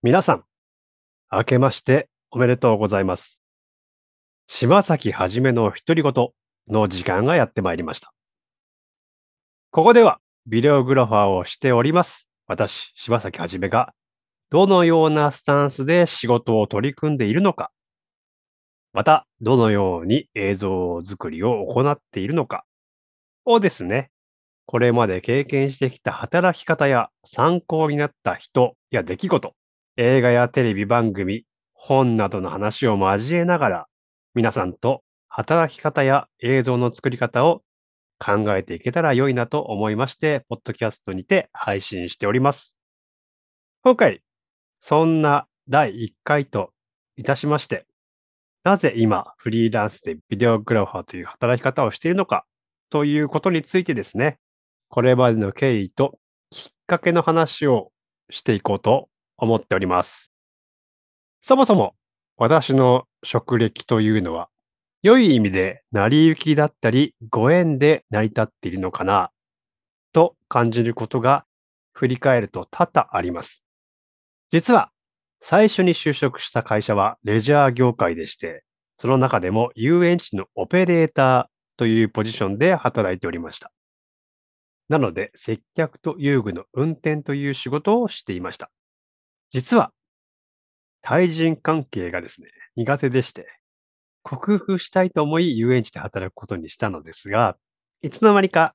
皆さん、明けましておめでとうございます。柴崎はじめの独り言の時間がやってまいりました。ここではビデオグラファーをしております。私、柴崎はじめがどのようなスタンスで仕事を取り組んでいるのか、またどのように映像作りを行っているのかをですね、これまで経験してきた働き方や参考になった人や出来事、映画やテレビ番組、本などの話を交えながら、皆さんと働き方や映像の作り方を考えていけたら良いなと思いまして、ポッドキャストにて配信しております。今回、そんな第1回といたしまして、なぜ今フリーランスでビデオグラファーという働き方をしているのかということについてですね、これまでの経緯ときっかけの話をしていこうと思っております。そもそも私の職歴というのは、良い意味で成り行きだったりご縁で成り立っているのかなと感じることが振り返ると多々あります。実は最初に就職した会社はレジャー業界でして、その中でも遊園地のオペレーターというポジションで働いておりました。なので、接客と遊具の運転という仕事をしていました。実は、対人関係がですね、苦手でして、克服したいと思い遊園地で働くことにしたのですが、いつの間にか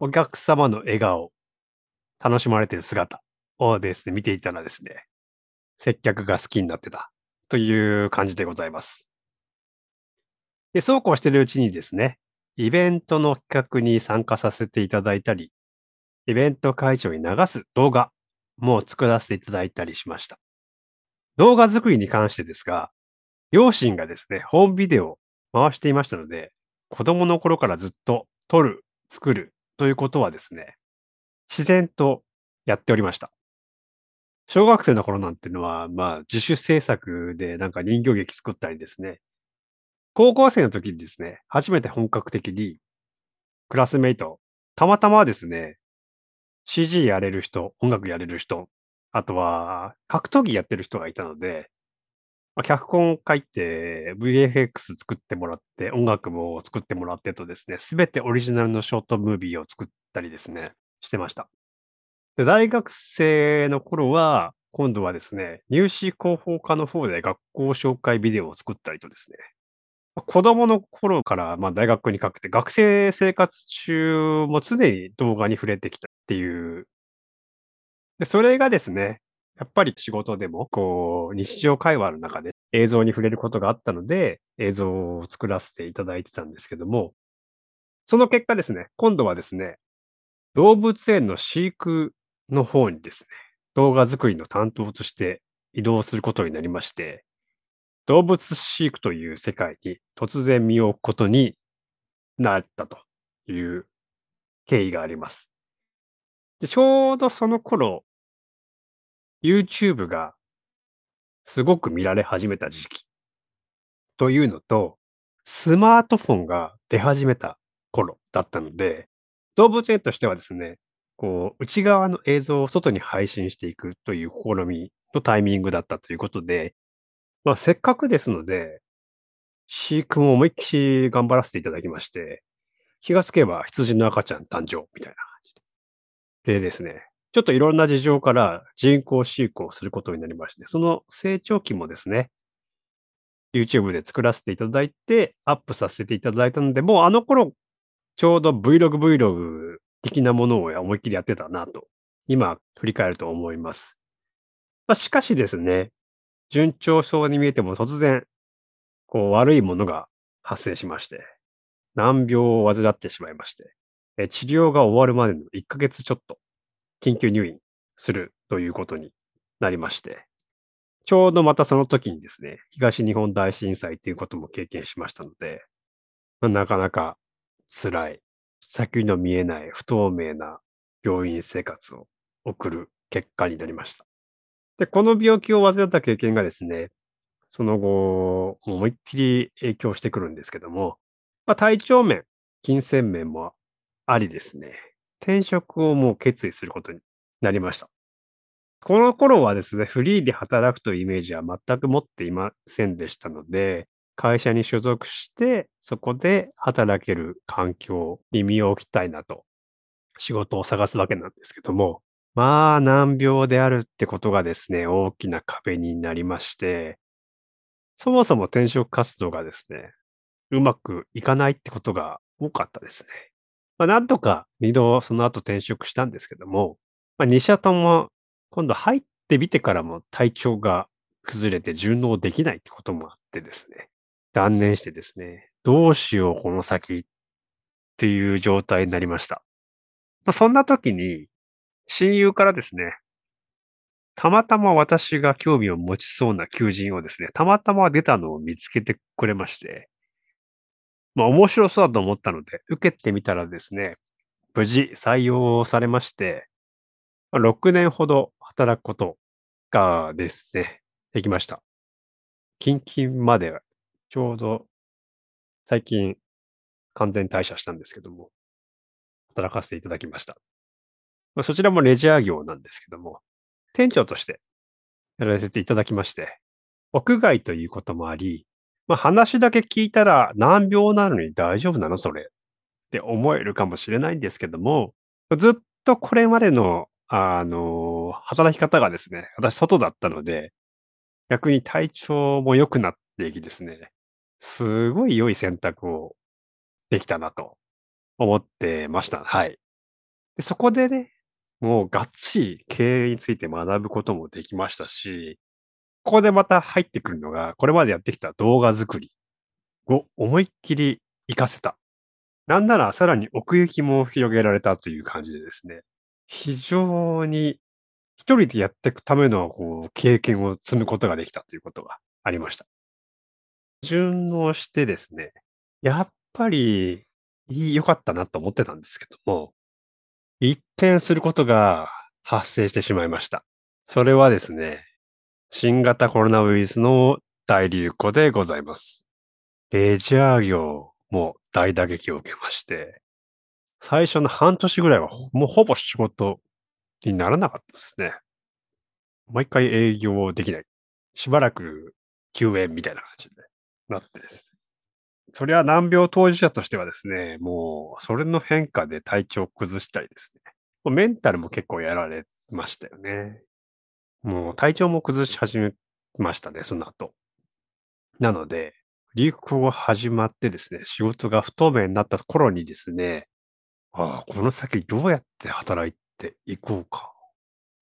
お客様の笑顔、楽しまれている姿をですね、見ていたらですね、接客が好きになってたという感じでございます。で、そうこうしているうちにですね、イベントの企画に参加させていただいたり、イベント会場に流す動画も作らせていただいたりしました。動画作りに関してですが、両親がですね、ホームビデオを回していましたので、子供の頃からずっと撮る、作るということはですね、自然とやっておりました。小学生の頃なんていうのは、まあ自主制作でなんか人形劇作ったりですね、高校生の時にですね、初めて本格的にクラスメイト、たまたまですね、CG やれる人、音楽やれる人、あとは格闘技やってる人がいたので、まあ、脚本書いて VFX 作ってもらって、音楽も作ってもらってとですね、すべてオリジナルのショートムービーを作ったりですね、してました。で、大学生の頃は、今度はですね、入試広報課の方で学校紹介ビデオを作ったりとですね、子供の頃からまあ大学にかけて学生生活中も常に動画に触れてきたっていう。で、それがですね、やっぱり仕事でもこう日常会話の中で映像に触れることがあったので映像を作らせていただいてたんですけども、その結果ですね、今度はですね、動物園の飼育の方にですね、動画作りの担当として移動することになりまして、動物飼育という世界に突然身を置くことになったという経緯があります。でちょうどその頃、YouTube がすごく見られ始めた時期というのと、スマートフォンが出始めた頃だったので、動物園としてはですね、こう、内側の映像を外に配信していくという試みのタイミングだったということで、まあ、せっかくですので、飼育も思いっきり頑張らせていただきまして、気がつけば羊の赤ちゃん誕生みたいな感じで。でですね、ちょっといろんな事情から人工飼育をすることになりまして、その成長期もですね、YouTube で作らせていただいて、アップさせていただいたので、もうあの頃、ちょうど Vlog、Vlog 的なものを思いっきりやってたなと、今振り返ると思います。まあ、しかしですね、順調そうに見えても突然、こう悪いものが発生しまして、難病を患ってしまいまして、治療が終わるまでの1ヶ月ちょっと、緊急入院するということになりまして、ちょうどまたその時にですね、東日本大震災ということも経験しましたので、なかなか辛い、先の見えない不透明な病院生活を送る結果になりました。で、この病気を患った経験がですね、その後、思いっきり影響してくるんですけども、まあ、体調面、金銭面もありですね、転職をもう決意することになりました。この頃はですね、フリーで働くというイメージは全く持っていませんでしたので、会社に所属して、そこで働ける環境に身を置きたいなと、仕事を探すわけなんですけども、まあ、難病であるってことがですね、大きな壁になりまして、そもそも転職活動がですね、うまくいかないってことが多かったですね。まあ、なんとか2度その後転職したんですけども、まあ、2社とも今度入ってみてからも体調が崩れて順応できないってこともあってですね、断念してですね、どうしようこの先っていう状態になりました。まあ、そんな時に親友からですね、たまたま私が興味を持ちそうな求人をですね、たまたま出たのを見つけてくれまして、まあ面白そうだと思ったので、受けてみたらですね、無事採用されまして、6年ほど働くことがですね、できました。近々までは、ちょうど最近完全退社したんですけども、働かせていただきました。まあ、そちらもレジャー業なんですけども、店長としてやらせていただきまして、屋外ということもあり、まあ、話だけ聞いたら難病なのに大丈夫なのそれって思えるかもしれないんですけども、ずっとこれまでの、あの働き方がですね、私外だったので、逆に体調も良くなっていきですね、すごい良い選択をできたなと思ってました。はい。でそこでね、もうがっちり経営について学ぶこともできましたし、ここでまた入ってくるのが、これまでやってきた動画作りを思いっきり活かせた。なんならさらに奥行きも広げられたという感じでですね、非常に一人でやっていくためのこう経験を積むことができたということがありました。順応してですね、やっぱり良かったなと思ってたんですけども、一転することが発生してしまいました。それはですね、新型コロナウイルスの大流行でございます。レジャー業も大打撃を受けまして、最初の半年ぐらいはもうほぼ仕事にならなかったですね。毎回営業できない。しばらく休園みたいな感じでなってですね。それは難病当事者としてはですね、もうそれの変化で体調を崩したりですね。メンタルも結構やられましたよね。もう体調も崩し始めましたね、その後。なので、流行が始まってですね、仕事が不透明になった頃にですね、ああ、この先どうやって働いていこうか。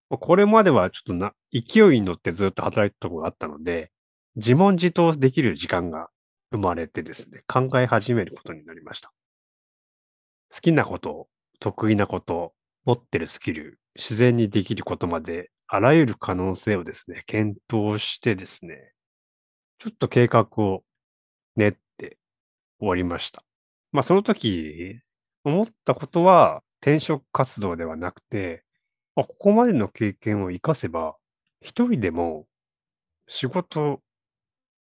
これまではちょっとな、勢いに乗ってずっと働いたところがあったので、自問自答できる時間が生まれてですね、考え始めることになりました。好きなこと、得意なこと、持ってるスキル、自然にできることまで、あらゆる可能性をですね、検討してですね、ちょっと計画を練って終わりました。まあその時、思ったことは転職活動ではなくて、まあここまでの経験を活かせば、一人でも仕事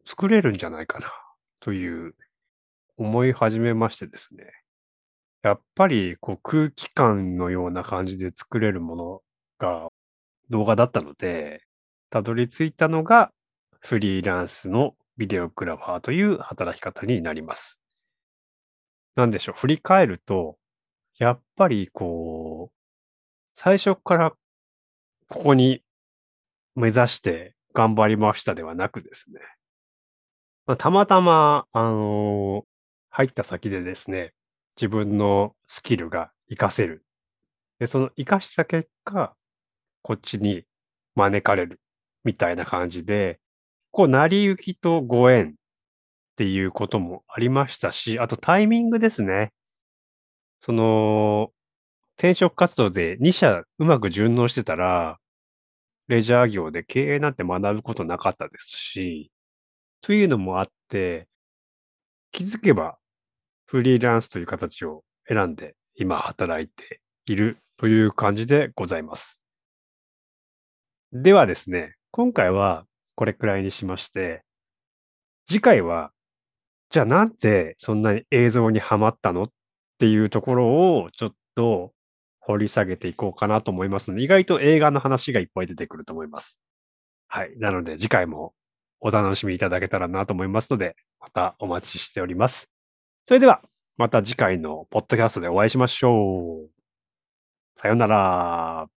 作れるんじゃないかな、という思い始めましてですね。やっぱりこう空気感のような感じで作れるものが動画だったので、たどり着いたのがフリーランスのビデオグラファーという働き方になります。なんでしょう、振り返ると、やっぱりこう、最初からここに目指して頑張りましたではなくですね、まあ、たまたま、あの入った先でですね、自分のスキルが活かせる。で、その活かした結果、こっちに招かれるみたいな感じで、こう、成り行きとご縁っていうこともありましたし、あとタイミングですね。その、転職活動で2社うまく順応してたら、レジャー業で経営なんて学ぶことなかったですし、というのもあって、気づけばフリーランスという形を選んで今働いているという感じでございます。ではですね、今回はこれくらいにしまして、次回は、じゃあなんでそんなに映像にハマったのっていうところをちょっと掘り下げていこうかなと思いますので、意外と映画の話がいっぱい出てくると思います。はい。なので次回もお楽しみいただけたらなと思いますので、またお待ちしております。それでは、また次回のポッドキャストでお会いしましょう。さようなら。